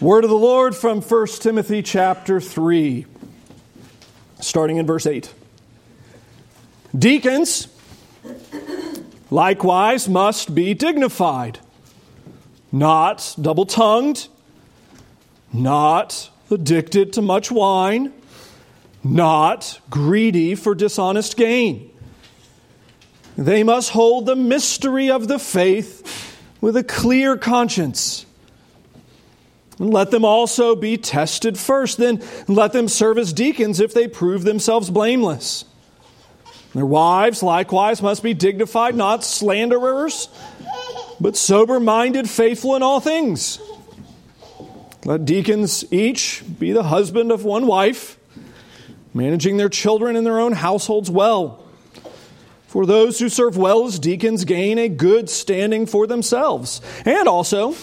Word of the Lord from 1 Timothy chapter 3, starting in verse 8. Deacons likewise must be dignified, not double tongued, not addicted to much wine, not greedy for dishonest gain. They must hold the mystery of the faith with a clear conscience. Let them also be tested first, then let them serve as deacons if they prove themselves blameless. Their wives likewise must be dignified, not slanderers, but sober minded, faithful in all things. Let deacons each be the husband of one wife, managing their children and their own households well. For those who serve well as deacons gain a good standing for themselves, and also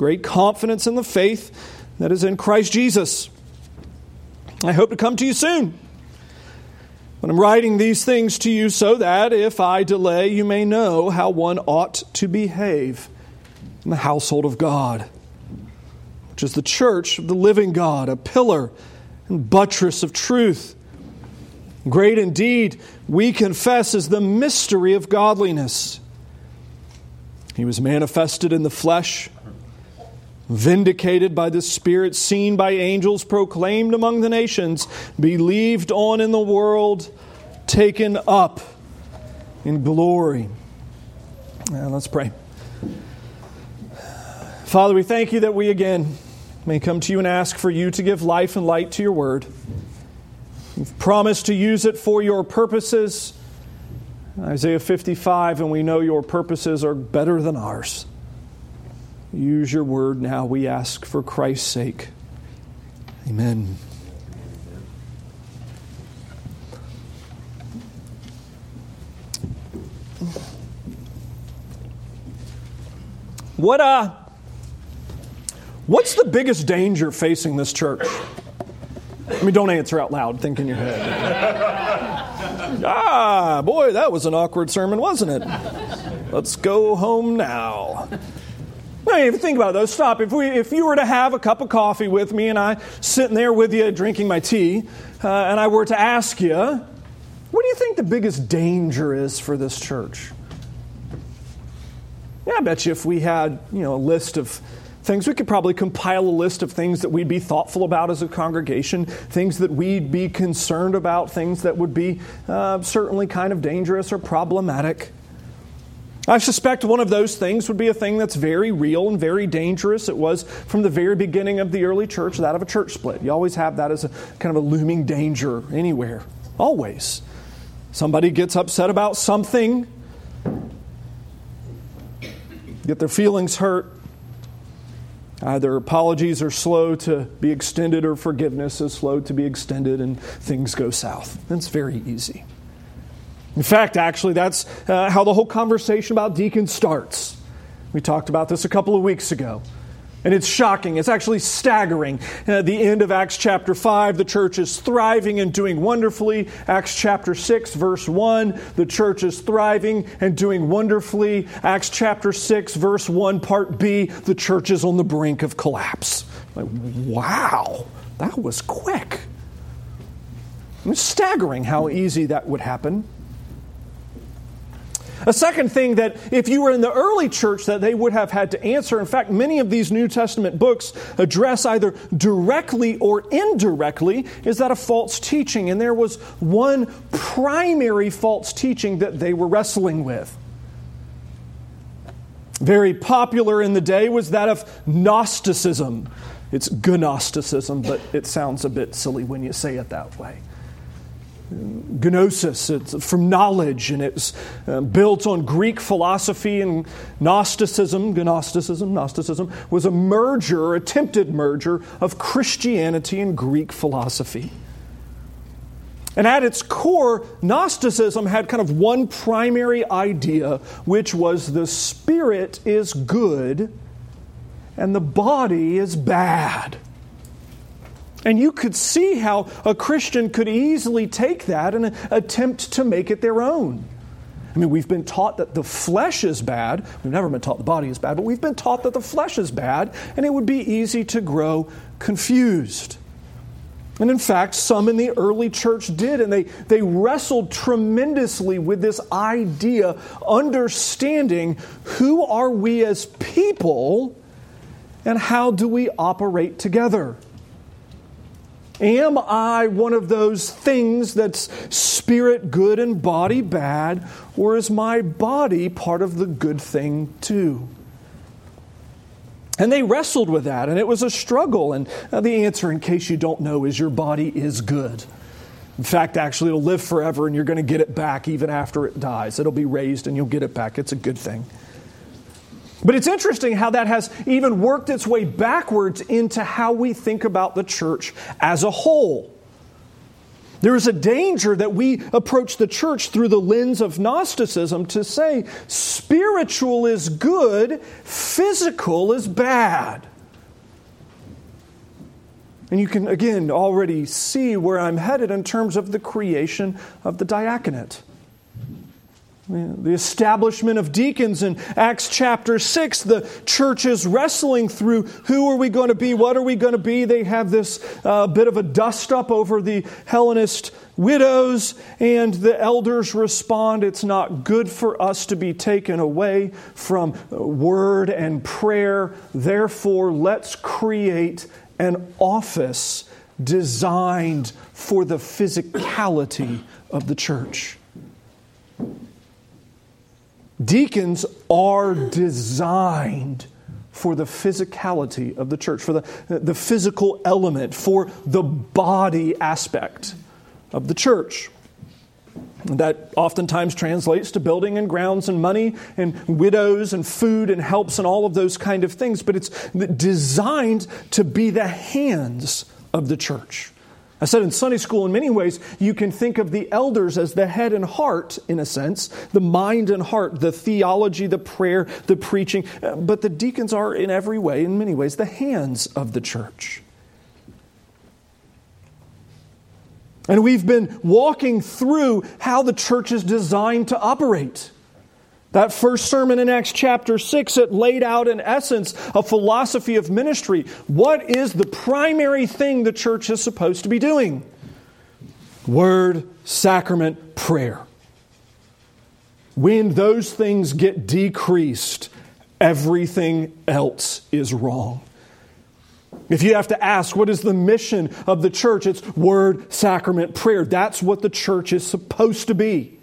great confidence in the faith that is in Christ Jesus. I hope to come to you soon. But I'm writing these things to you so that if I delay, you may know how one ought to behave in the household of God, which is the church of the living God, a pillar and buttress of truth. Great indeed, we confess, is the mystery of godliness. He was manifested in the flesh vindicated by the Spirit, seen by angels, proclaimed among the nations, believed on in the world, taken up in glory. Now, let's pray. Father, we thank you that we again may come to you and ask for you to give life and light to your word. You've promised to use it for your purposes. Isaiah 55, and we know your purposes are better than ours. Use your word now, we ask, for Christ's sake. Amen. What uh what's the biggest danger facing this church? I mean, don't answer out loud. Think in your head. ah, boy, that was an awkward sermon, wasn't it? Let's go home now. I if you think about those. stop. If, we, if you were to have a cup of coffee with me and I sitting there with you drinking my tea, uh, and I were to ask you, what do you think the biggest danger is for this church? Yeah, I bet you if we had, you know, a list of things, we could probably compile a list of things that we'd be thoughtful about as a congregation, things that we'd be concerned about, things that would be uh, certainly kind of dangerous or problematic. I suspect one of those things would be a thing that's very real and very dangerous. It was from the very beginning of the early church, that of a church split. You always have that as a kind of a looming danger anywhere. Always. Somebody gets upset about something, get their feelings hurt. Either apologies are slow to be extended or forgiveness is slow to be extended, and things go south. It's very easy. In fact, actually, that's uh, how the whole conversation about deacons starts. We talked about this a couple of weeks ago. And it's shocking. It's actually staggering. At the end of Acts chapter 5, the church is thriving and doing wonderfully. Acts chapter 6, verse 1, the church is thriving and doing wonderfully. Acts chapter 6, verse 1, part B, the church is on the brink of collapse. Like, wow, that was quick. It's staggering how easy that would happen. A second thing that if you were in the early church that they would have had to answer, in fact, many of these New Testament books address either directly or indirectly, is that a false teaching. And there was one primary false teaching that they were wrestling with. Very popular in the day was that of Gnosticism. It's Gnosticism, but it sounds a bit silly when you say it that way gnosis, it's from knowledge, and it's uh, built on Greek philosophy and Gnosticism. Gnosticism, Gnosticism was a merger, attempted merger of Christianity and Greek philosophy. And at its core, Gnosticism had kind of one primary idea, which was the spirit is good and the body is bad. And you could see how a Christian could easily take that and attempt to make it their own. I mean, we've been taught that the flesh is bad. We've never been taught the body is bad, but we've been taught that the flesh is bad, and it would be easy to grow confused. And in fact, some in the early church did, and they, they wrestled tremendously with this idea, understanding who are we as people and how do we operate together. Am I one of those things that's spirit good and body bad, or is my body part of the good thing too? And they wrestled with that, and it was a struggle. And uh, the answer, in case you don't know, is your body is good. In fact, actually, it'll live forever, and you're going to get it back even after it dies. It'll be raised, and you'll get it back. It's a good thing. But it's interesting how that has even worked its way backwards into how we think about the church as a whole. There is a danger that we approach the church through the lens of Gnosticism to say spiritual is good, physical is bad. And you can, again, already see where I'm headed in terms of the creation of the diaconate. The establishment of deacons in Acts chapter 6, the church is wrestling through who are we going to be, what are we going to be. They have this uh, bit of a dust up over the Hellenist widows, and the elders respond it's not good for us to be taken away from word and prayer. Therefore, let's create an office designed for the physicality of the church. Deacons are designed for the physicality of the church, for the, the physical element, for the body aspect of the church. That oftentimes translates to building and grounds and money and widows and food and helps and all of those kind of things, but it's designed to be the hands of the church. I said in Sunday school, in many ways, you can think of the elders as the head and heart, in a sense, the mind and heart, the theology, the prayer, the preaching. Uh, but the deacons are, in every way, in many ways, the hands of the church. And we've been walking through how the church is designed to operate. That first sermon in Acts chapter 6, it laid out, in essence, a philosophy of ministry. What is the primary thing the church is supposed to be doing? Word, sacrament, prayer. When those things get decreased, everything else is wrong. If you have to ask, what is the mission of the church? It's word, sacrament, prayer. That's what the church is supposed to be.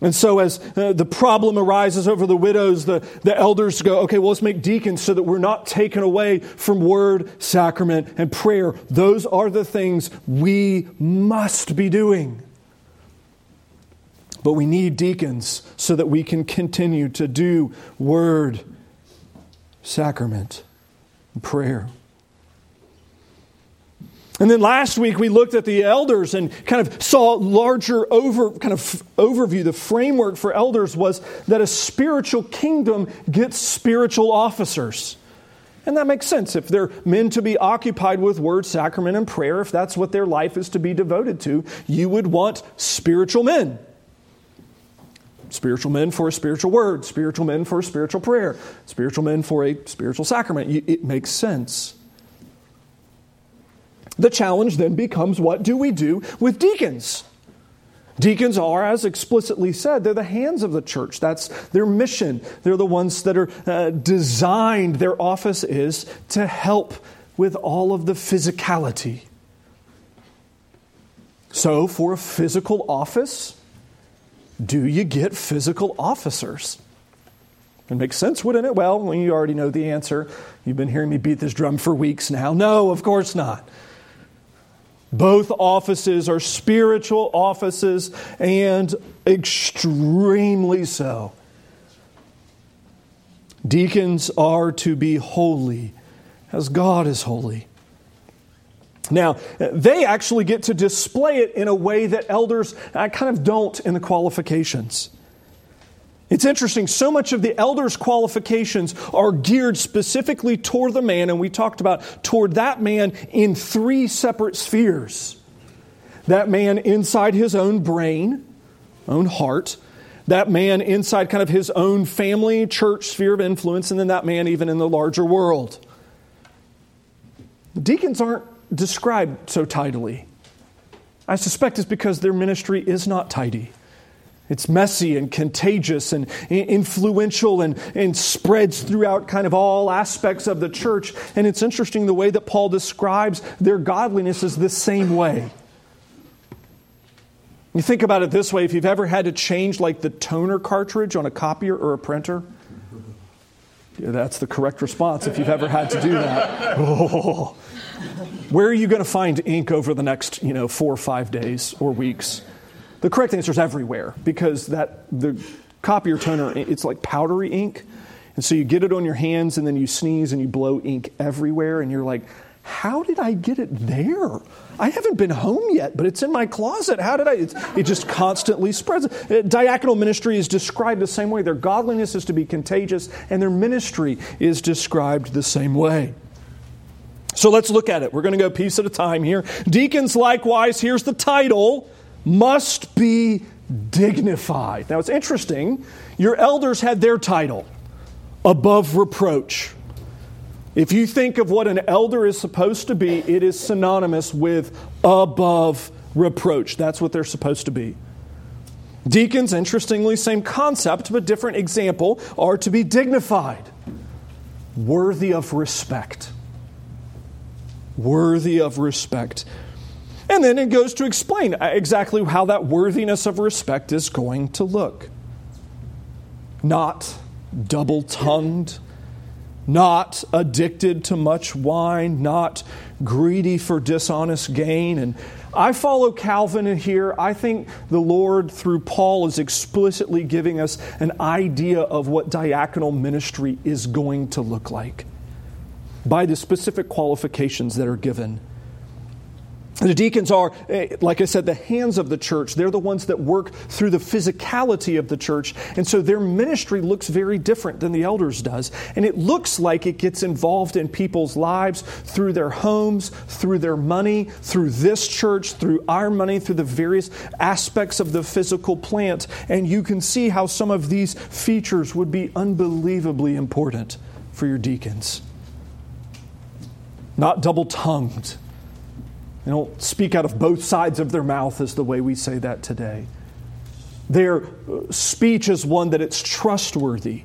And so, as uh, the problem arises over the widows, the, the elders go, okay, well, let's make deacons so that we're not taken away from word, sacrament, and prayer. Those are the things we must be doing. But we need deacons so that we can continue to do word, sacrament, and prayer. And then last week we looked at the elders and kind of saw larger over kind of overview. The framework for elders was that a spiritual kingdom gets spiritual officers. And that makes sense. If they're men to be occupied with word, sacrament, and prayer, if that's what their life is to be devoted to, you would want spiritual men. Spiritual men for a spiritual word, spiritual men for a spiritual prayer, spiritual men for a spiritual sacrament. It makes sense. The challenge then becomes what do we do with deacons? Deacons are, as explicitly said, they're the hands of the church. That's their mission. They're the ones that are uh, designed, their office is to help with all of the physicality. So, for a physical office, do you get physical officers? It makes sense, wouldn't it? Well, you already know the answer. You've been hearing me beat this drum for weeks now. No, of course not. Both offices are spiritual offices and extremely so. Deacons are to be holy as God is holy. Now, they actually get to display it in a way that elders kind of don't in the qualifications. It's interesting, so much of the elders' qualifications are geared specifically toward the man, and we talked about toward that man in three separate spheres. That man inside his own brain, own heart, that man inside kind of his own family, church sphere of influence, and then that man even in the larger world. Deacons aren't described so tidily. I suspect it's because their ministry is not tidy. It's messy and contagious and influential and, and spreads throughout kind of all aspects of the church. And it's interesting the way that Paul describes their godliness is the same way. You think about it this way if you've ever had to change like the toner cartridge on a copier or a printer, yeah, that's the correct response if you've ever had to do that. Oh. Where are you going to find ink over the next, you know, four or five days or weeks? The correct answer is everywhere because that the copier toner it's like powdery ink. And so you get it on your hands and then you sneeze and you blow ink everywhere and you're like, how did I get it there? I haven't been home yet, but it's in my closet. How did I? It's, it just constantly spreads. Uh, diaconal ministry is described the same way. Their godliness is to be contagious, and their ministry is described the same way. So let's look at it. We're going to go piece at a time here. Deacons, likewise, here's the title must be dignified. Now it's interesting. Your elders had their title above reproach. If you think of what an elder is supposed to be, it is synonymous with above reproach. That's what they're supposed to be. Deacons, interestingly, same concept, but different example, are to be dignified, worthy of respect. Worthy of respect. And then it goes to explain uh, exactly how that worthiness of respect is going to look. Not double tongued, not addicted to much wine, not greedy for dishonest gain. And I follow Calvin here. I think the Lord, through Paul, is explicitly giving us an idea of what diaconal ministry is going to look like by the specific qualifications that are given. The deacons are, eh, like I said, the hands of the church. They're the ones that work through the physicality of the church. And so their ministry looks very different than the elders does. And it looks like it gets involved in people's lives through their homes, through their money, through this church, through our money, through the various aspects of the physical plant. And you can see how some of these features would be unbelievably important for your deacons. Not double tongued they don't speak out of both sides of their mouth, as the way we say that today. Their uh, speech is one that it's trustworthy.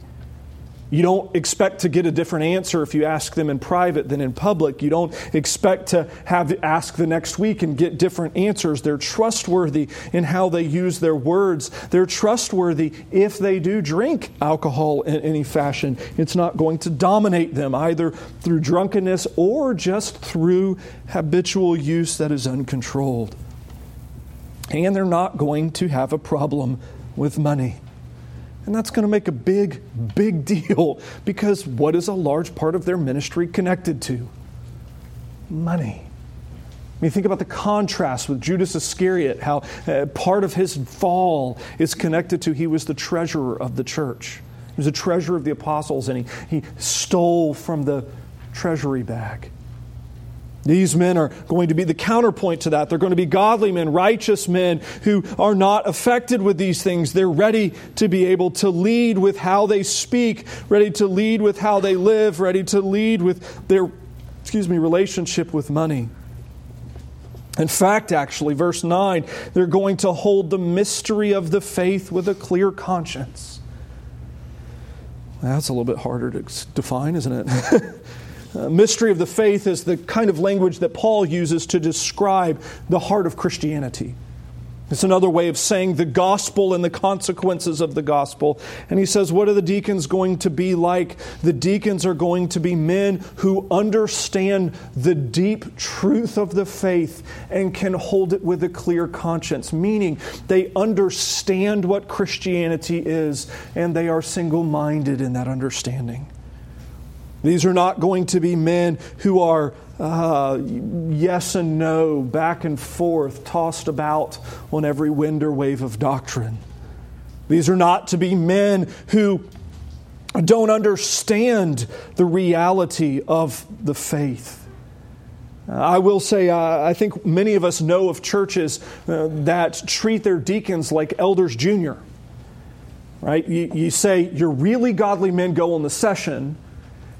You don't expect to get a different answer if you ask them in private than in public. You don't expect to have ask the next week and get different answers. They're trustworthy in how they use their words. They're trustworthy if they do drink alcohol in any fashion. It's not going to dominate them either through drunkenness or just through habitual use that is uncontrolled. And they're not going to have a problem with money. And that's going to make a big, big deal because what is a large part of their ministry connected to? Money. I mean, think about the contrast with Judas Iscariot, how uh, part of his fall is connected to he was the treasurer of the church. He was a treasurer of the apostles, and he, he stole from the treasury bag. These men are going to be the counterpoint to that. They're going to be godly men, righteous men who are not affected with these things. They're ready to be able to lead with how they speak, ready to lead with how they live, ready to lead with their, excuse me, relationship with money. In fact, actually, verse 9, they're going to hold the mystery of the faith with a clear conscience. That's a little bit harder to define, isn't it? Uh, mystery of the faith is the kind of language that Paul uses to describe the heart of Christianity. It's another way of saying the gospel and the consequences of the gospel. And he says, What are the deacons going to be like? The deacons are going to be men who understand the deep truth of the faith and can hold it with a clear conscience, meaning they understand what Christianity is and they are single minded in that understanding. These are not going to be men who are uh, yes and no, back and forth, tossed about on every wind or wave of doctrine. These are not to be men who don't understand the reality of the faith. I will say, uh, I think many of us know of churches uh, that treat their deacons like elders junior. right? You, you say your really godly men go on the session,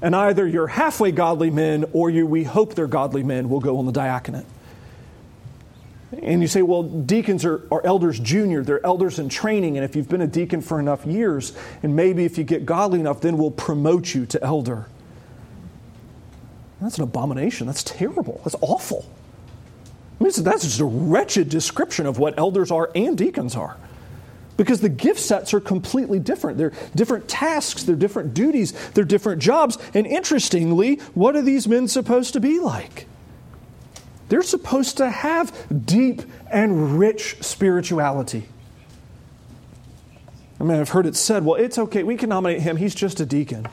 and either your halfway godly men or you, we hope they're godly men, will go on the diaconate. And you say, well, deacons are, are, elders junior. They're elders in training. And if you've been a deacon for enough years, and maybe if you get godly enough, then we'll promote you to elder. That's an abomination. That's terrible. That's awful. I mean, that's just a wretched description of what elders are and deacons are. Because the gift sets are completely different. They're different tasks, they're different duties, they're different jobs. And interestingly, what are these men supposed to be like? They're supposed to have deep and rich spirituality. I mean, I've heard it said, well, it's okay, we can nominate him, he's just a deacon.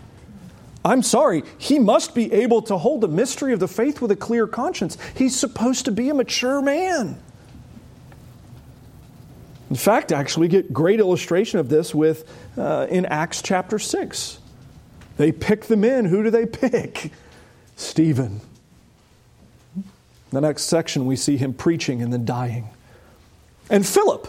I'm sorry, he must be able to hold the mystery of the faith with a clear conscience. He's supposed to be a mature man. In fact, actually, we get great illustration of this with uh, in Acts chapter 6. They pick the men. Who do they pick? Stephen. The next section, we see him preaching and then dying. And Philip,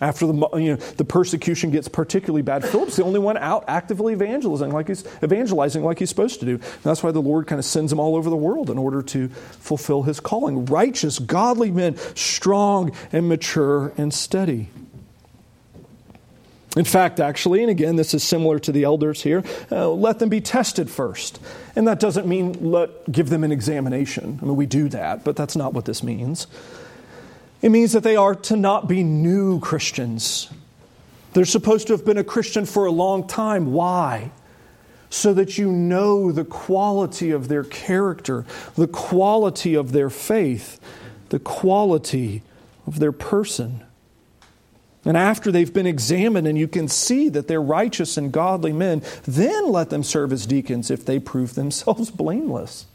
after the, you know, the persecution gets particularly bad, Philip's the only one out actively evangelizing like he's, evangelizing like he's supposed to do. And that's why the Lord kind of sends him all over the world in order to fulfill his calling. Righteous, godly men, strong and mature and steady. In fact, actually, and again, this is similar to the elders here, uh, let them be tested first. And that doesn't mean let, give them an examination. I mean, we do that, but that's not what this means. It means that they are to not be new Christians. They're supposed to have been a Christian for a long time. Why? So that you know the quality of their character, the quality of their faith, the quality of their person. And after they've been examined and you can see that they're righteous and godly men, then let them serve as deacons if they prove themselves blameless.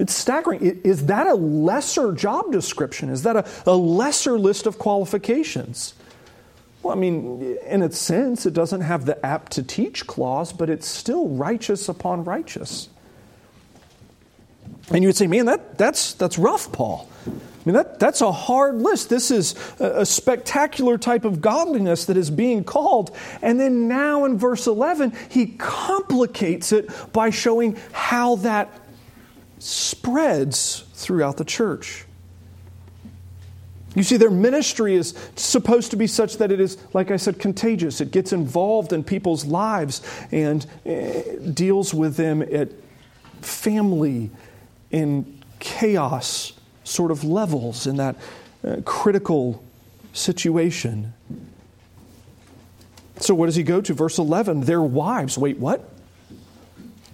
It's staggering. Is that a lesser job description? Is that a, a lesser list of qualifications? Well, I mean, in a sense, it doesn't have the apt to teach clause, but it's still righteous upon righteous. And you would say, man, that, that's, that's rough, Paul. I mean, that, that's a hard list. This is a, a, spectacular type of godliness that is being called. And then now in verse 11, he complicates it by showing how that spreads throughout the church. You see, their ministry is supposed to be such that it is, like I said, contagious. It gets involved in people's lives and uh, deals with them at family in chaos sort of levels in that uh, critical situation. So, what does he go to? Verse 11 their wives. Wait, what?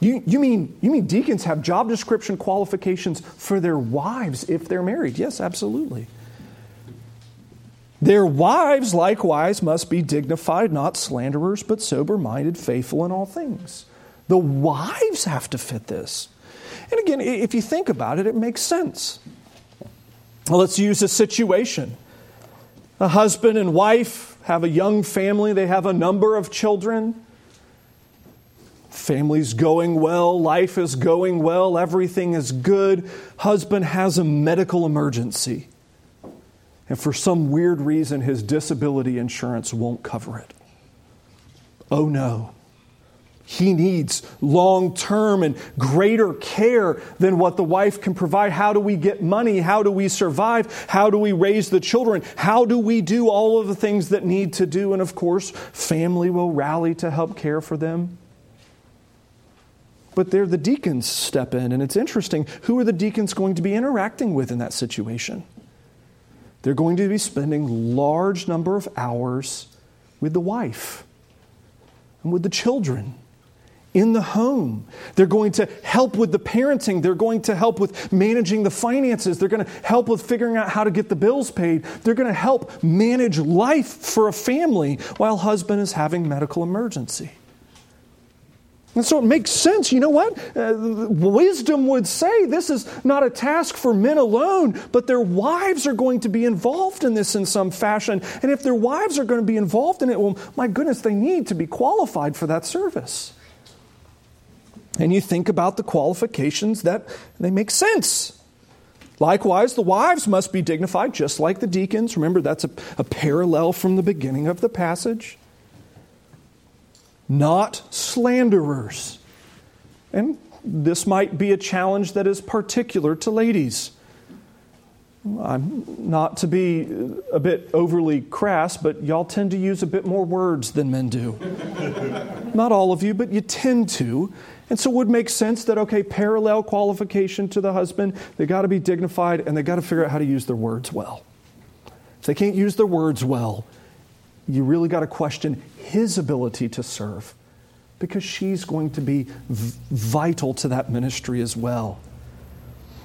You, you, mean, you mean deacons have job description qualifications for their wives if they're married? Yes, absolutely. Their wives likewise must be dignified, not slanderers, but sober minded, faithful in all things. The wives have to fit this. And again, if you think about it, it makes sense. Well, let's use a situation. A husband and wife have a young family, they have a number of children. Family's going well, life is going well, everything is good. Husband has a medical emergency. And for some weird reason, his disability insurance won't cover it. Oh no. He needs long term and greater care than what the wife can provide. How do we get money? How do we survive? How do we raise the children? How do we do all of the things that need to do? And of course, family will rally to help care for them. But there the deacons step in, and it's interesting. Who are the deacons going to be interacting with in that situation? They're going to be spending large number of hours with the wife and with the children in the home. They're going to help with the parenting. They're going to help with managing the finances. They're going to help with figuring out how to get the bills paid. They're going to help manage life for a family while husband is having medical emergency. And so it makes sense. You know what? Uh, wisdom would say this is not a task for men alone, but their wives are going to be involved in this in some fashion. And if their wives are going to be involved in it, well, my goodness, they need to be qualified for that service. And you think about the qualifications that they make sense. Likewise, the wives must be dignified just like the deacons. Remember, that's a, a parallel from the beginning of the passage. Not slanderers. And this might be a challenge that is particular to ladies. I'm not to be a bit overly crass, but y'all tend to use a bit more words than men do. not all of you, but you tend to. And so it would make sense that, okay, parallel qualification to the husband, they got to be dignified and they got to figure out how to use their words well. If they can't use their words well, you really got to question his ability to serve because she's going to be v- vital to that ministry as well.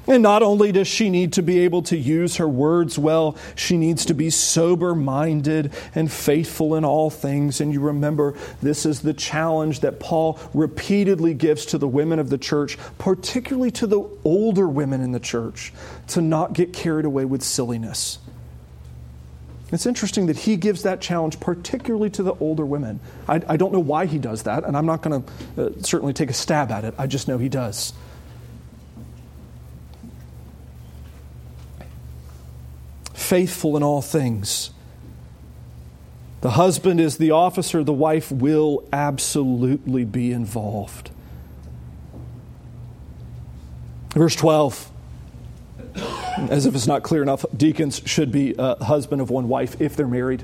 And not only does she need to be able to use her words well, she needs to be sober minded and faithful in all things. And you remember, this is the challenge that Paul repeatedly gives to the women of the church, particularly to the older women in the church, to not get carried away with silliness. It's interesting that he gives that challenge particularly to the older women. I, I don't know why he does that, and I'm not going to uh, certainly take a stab at it. I just know he does. Faithful in all things. The husband is the officer, the wife will absolutely be involved. Verse 12 as if it's not clear enough, deacons should be a husband of one wife if they're married.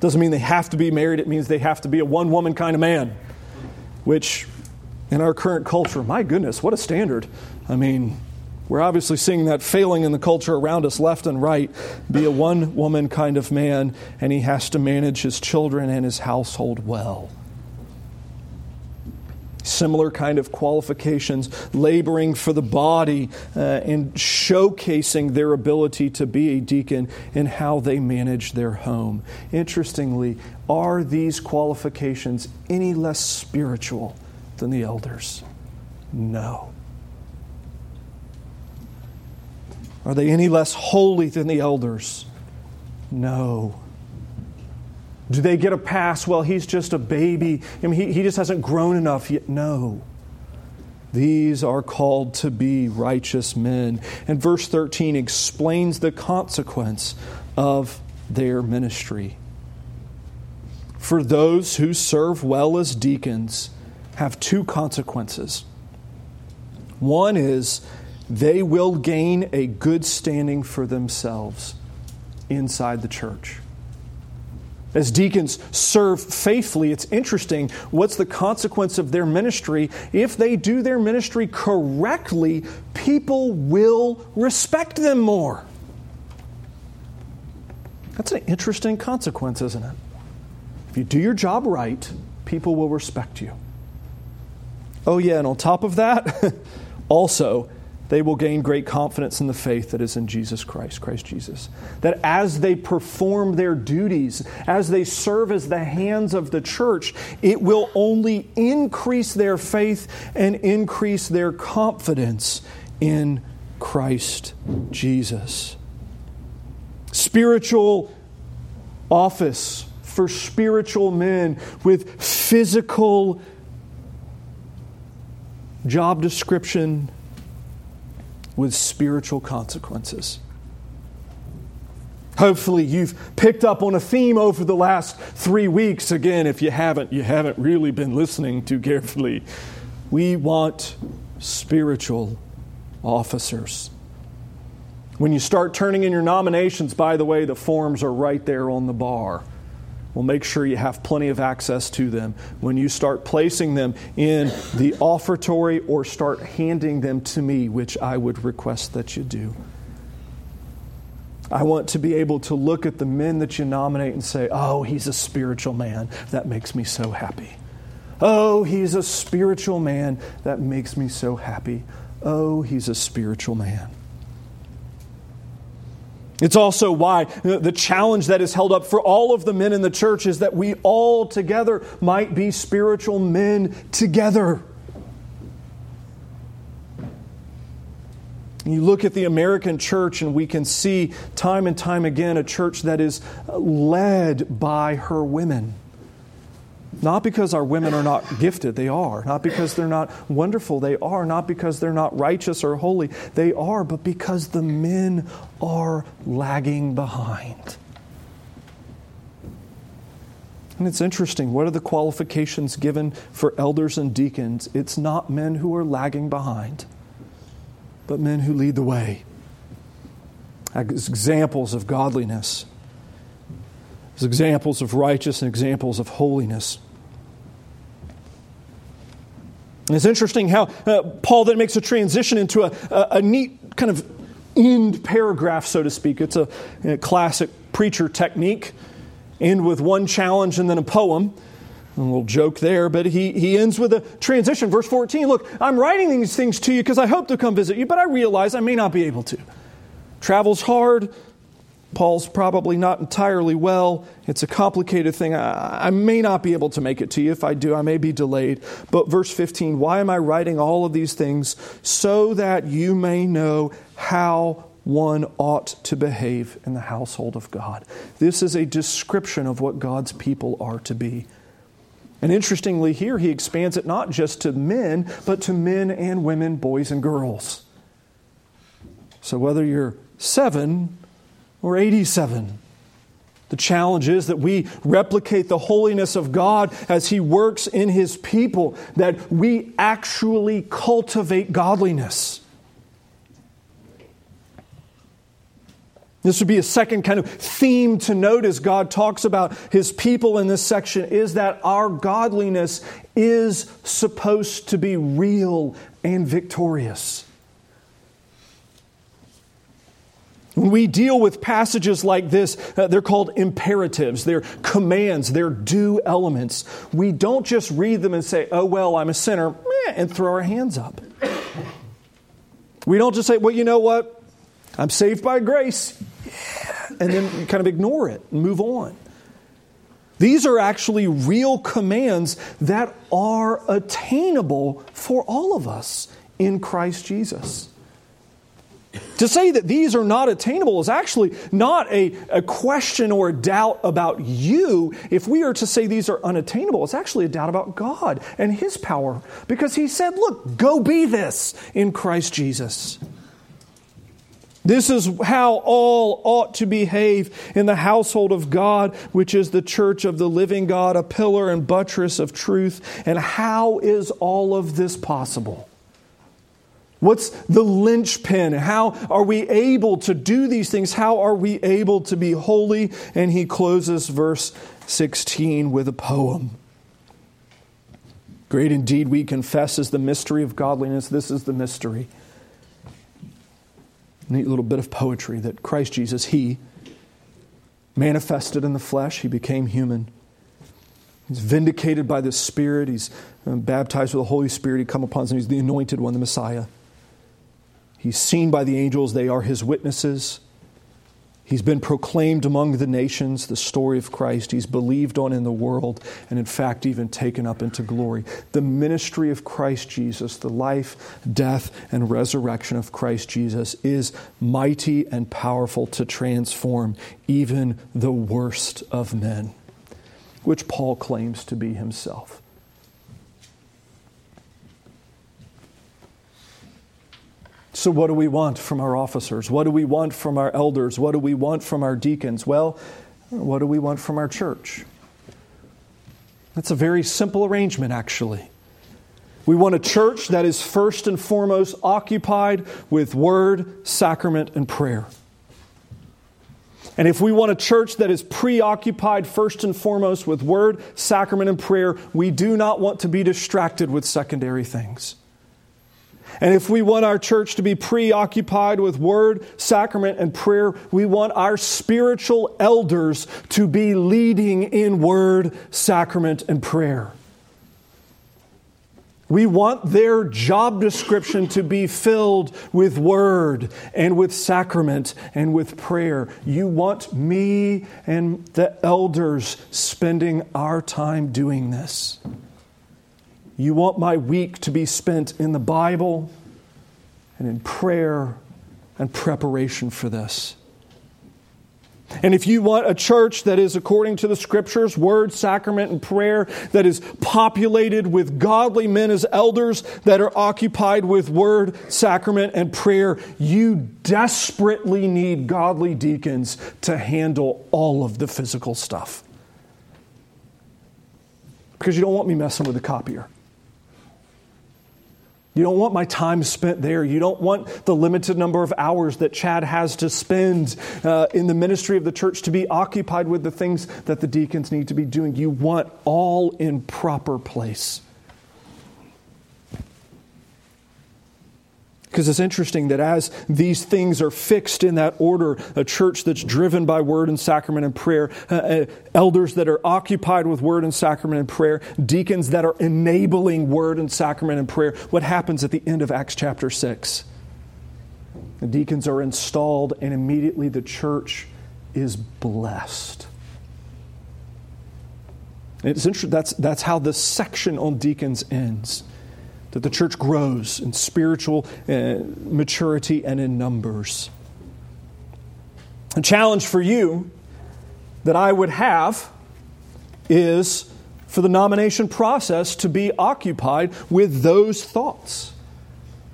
Doesn't mean they have to be married, it means they have to be a one woman kind of man, which in our current culture, my goodness, what a standard. I mean, we're obviously seeing that failing in the culture around us left and right. Be a one woman kind of man, and he has to manage his children and his household well similar kind of qualifications, laboring for the body uh, and showcasing their ability to be a deacon in how they manage their home. Interestingly, are these qualifications any less spiritual than the elders? No. Are they any less holy than the elders? No. Do they get a pass? Well, he's just a baby. I mean, he, he just hasn't grown enough yet. No. These are called to be righteous men. And verse 13 explains the consequence of their ministry. For those who serve well as deacons have two consequences. One is they will gain a good standing for themselves inside the church as deacons serve faithfully, it's interesting what's the consequence of their ministry. If they do their ministry correctly, people will respect them more. That's an interesting consequence, isn't it? If you do your job right, people will respect you. Oh, yeah, and on top of that, also, they will gain great confidence in the faith that is in Jesus Christ, Christ Jesus. That as they perform their duties, as they serve as the hands of the church, it will only increase their faith and increase their confidence in Christ Jesus. Spiritual office for spiritual men with physical job description with spiritual consequences. Hopefully, you've picked up on a theme over the last three weeks. Again, if you haven't, you haven't really been listening too carefully. We want spiritual officers. When you start turning in your nominations, by the way, the forms are right there on the bar. Well, make sure you have plenty of access to them. When you start placing them in the offertory or start handing them to me, which I would request that you do. I want to be able to look at the men that you nominate and say, oh, he's a spiritual man. That makes me so happy. Oh, he's a spiritual man. That makes me so happy. Oh, he's a spiritual man. It's also why the challenge that is held up for all of the men in the church is that we all together might be spiritual men together. You look at the American church, and we can see time and time again a church that is led by her women. Not because our women are not gifted, they are. Not because they're not wonderful, they are. Not because they're not righteous or holy, they are. But because the men are lagging behind. And it's interesting. What are the qualifications given for elders and deacons? It's not men who are lagging behind, but men who lead the way. As examples of godliness, as examples of righteousness, and examples of holiness. And it's interesting how uh, Paul then makes a transition into a, a, a, neat kind of end paragraph, so to speak. It's a, a classic preacher technique end with one challenge and then a poem. A little joke there, but he, he ends with a transition. Verse 14 Look, I'm writing these things to you because I hope to come visit you, but I realize I may not be able to. Travel's hard. Paul's probably not entirely well. It's a complicated thing. I, I, may not be able to make it to you. If I do, I may be delayed. But verse 15 Why am I writing all of these things? So that you may know how one ought to behave in the household of God. This is a description of what God's people are to be. And interestingly, here he expands it not just to men, but to men and women, boys and girls. So whether you're seven or 87, the challenge is that we replicate the holiness of God as He works in His people, that we actually cultivate godliness. This would be a second kind of theme to notice God talks about his people in this section is that our godliness is supposed to be real and victorious. When we deal with passages like this, uh, they're called imperatives, they're commands, they're due elements. We don't just read them and say, oh, well, I'm a sinner, and throw our hands up. We don't just say, well, you know what? I'm saved by grace and then kind of ignore it and move on. These are actually real commands that are attainable for all of us in Christ Jesus. To say that these are not attainable is actually not a, a question or a doubt about you. If we are to say these are unattainable, it's actually a doubt about God and His power. Because He said, Look, go be this in Christ Jesus. This is how all ought to behave in the household of God, which is the church of the living God, a pillar and buttress of truth. And how is all of this possible? What's the linchpin? How are we able to do these things? How are we able to be holy? And he closes verse 16 with a poem. Great indeed, we confess, is the mystery of godliness. This is the mystery neat little bit of poetry that Christ Jesus, He manifested in the flesh, He became human. He's vindicated by the Spirit. He's uh, baptized with the Holy Spirit. He come upon him. He's the anointed one, the Messiah. He's seen by the angels. They are his witnesses. He's been proclaimed among the nations, the story of Christ. He's believed on in the world, and in fact, even taken up into glory. The ministry of Christ Jesus, the life, death, and resurrection of Christ Jesus, is mighty and powerful to transform even the worst of men, which Paul claims to be himself. So, what do we want from our officers? What do we want from our elders? What do we want from our deacons? Well, what do we want from our church? That's a very simple arrangement, actually. We want a church that is first and foremost occupied with word, sacrament, and prayer. And if we want a church that is preoccupied first and foremost with word, sacrament, and prayer, we do not want to be distracted with secondary things. And if we want our church to be preoccupied with word, sacrament, and prayer, we want our spiritual elders to be leading in word, sacrament, and prayer. We want their job description to be filled with word and with sacrament and with prayer. You want me and the elders spending our time doing this. You want my week to be spent in the Bible and in prayer and preparation for this. And if you want a church that is according to the scriptures, word, sacrament, and prayer, that is populated with godly men as elders that are occupied with word, sacrament, and prayer, you desperately need godly deacons to handle all of the physical stuff. because you don't want me messing with the copier. You don't want my time spent there. You don't want the limited number of hours that Chad has to spend uh, in the ministry of the church to be occupied with the things that the deacons need to be doing. You want all in proper place. Because it's interesting that as these things are fixed in that order, a church that's driven by word and sacrament and prayer, uh, uh, elders that are occupied with word and sacrament and prayer, deacons that are enabling word and sacrament and prayer, what happens at the end of Acts chapter 6? The deacons are installed, and immediately the church is blessed. It's interesting. That's, that's how this section on deacons ends that the church grows in spiritual uh, maturity and in numbers. A challenge for you that I would have is for the nomination process to be occupied with those thoughts.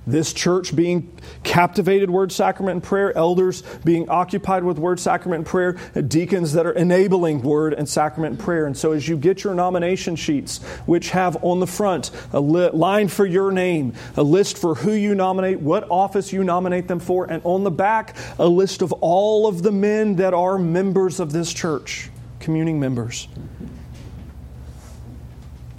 This church being captivated word sacrament and prayer, elders being occupied with word sacrament and prayer, deacons that are enabling word and sacrament and prayer. And so as you get your nomination sheets, which have on the front a li- line for your name, a list for who you nominate, what office you nominate them for, and on the back, a list of all of the men that are members of this church, communing members.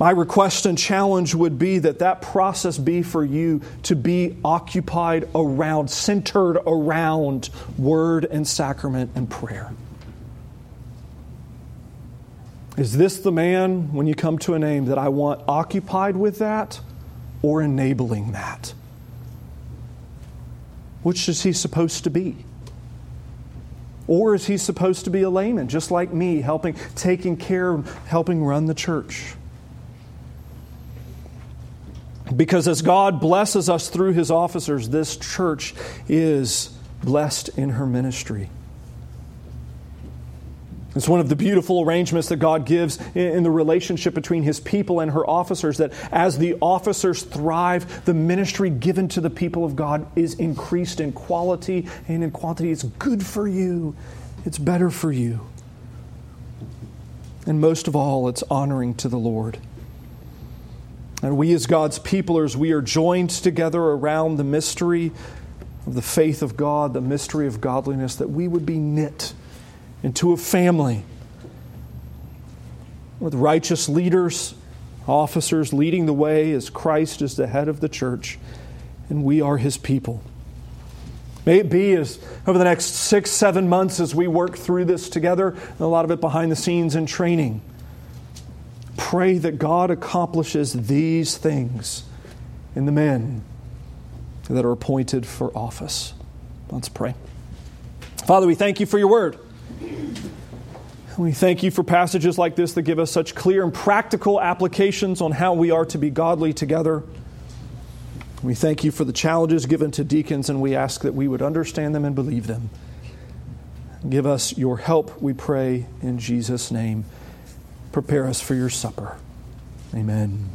My request and challenge would be that that process be for you to be occupied around, centered around word and sacrament and prayer. Is this the man, when you come to a name, that I want occupied with that or enabling that? Which is he supposed to be? Or is he supposed to be a layman, just like me, helping, taking care, helping run the church? Because as God blesses us through his officers, this church is blessed in her ministry. It's one of the beautiful arrangements that God gives in the relationship between His people and her officers. That as the officers thrive, the ministry given to the people of God is increased in quality and in quantity. It's good for you, it's better for you. And most of all, it's honoring to the Lord. And we, as God's peoplers, we are joined together around the mystery of the faith of God, the mystery of godliness, that we would be knit into a family with righteous leaders, officers leading the way as Christ is the head of the church, and we are his people. May it be as over the next six, seven months as we work through this together, a lot of it behind the scenes in training pray that God accomplishes these things in the men that are appointed for office. Let's pray. Father, we thank you for your word. We thank you for passages like this that give us such clear and practical applications on how we are to be godly together. We thank you for the challenges given to deacons, and we ask that we would understand them and believe them. Give us your help, we pray, in Jesus' name prepare us for your supper. Amen.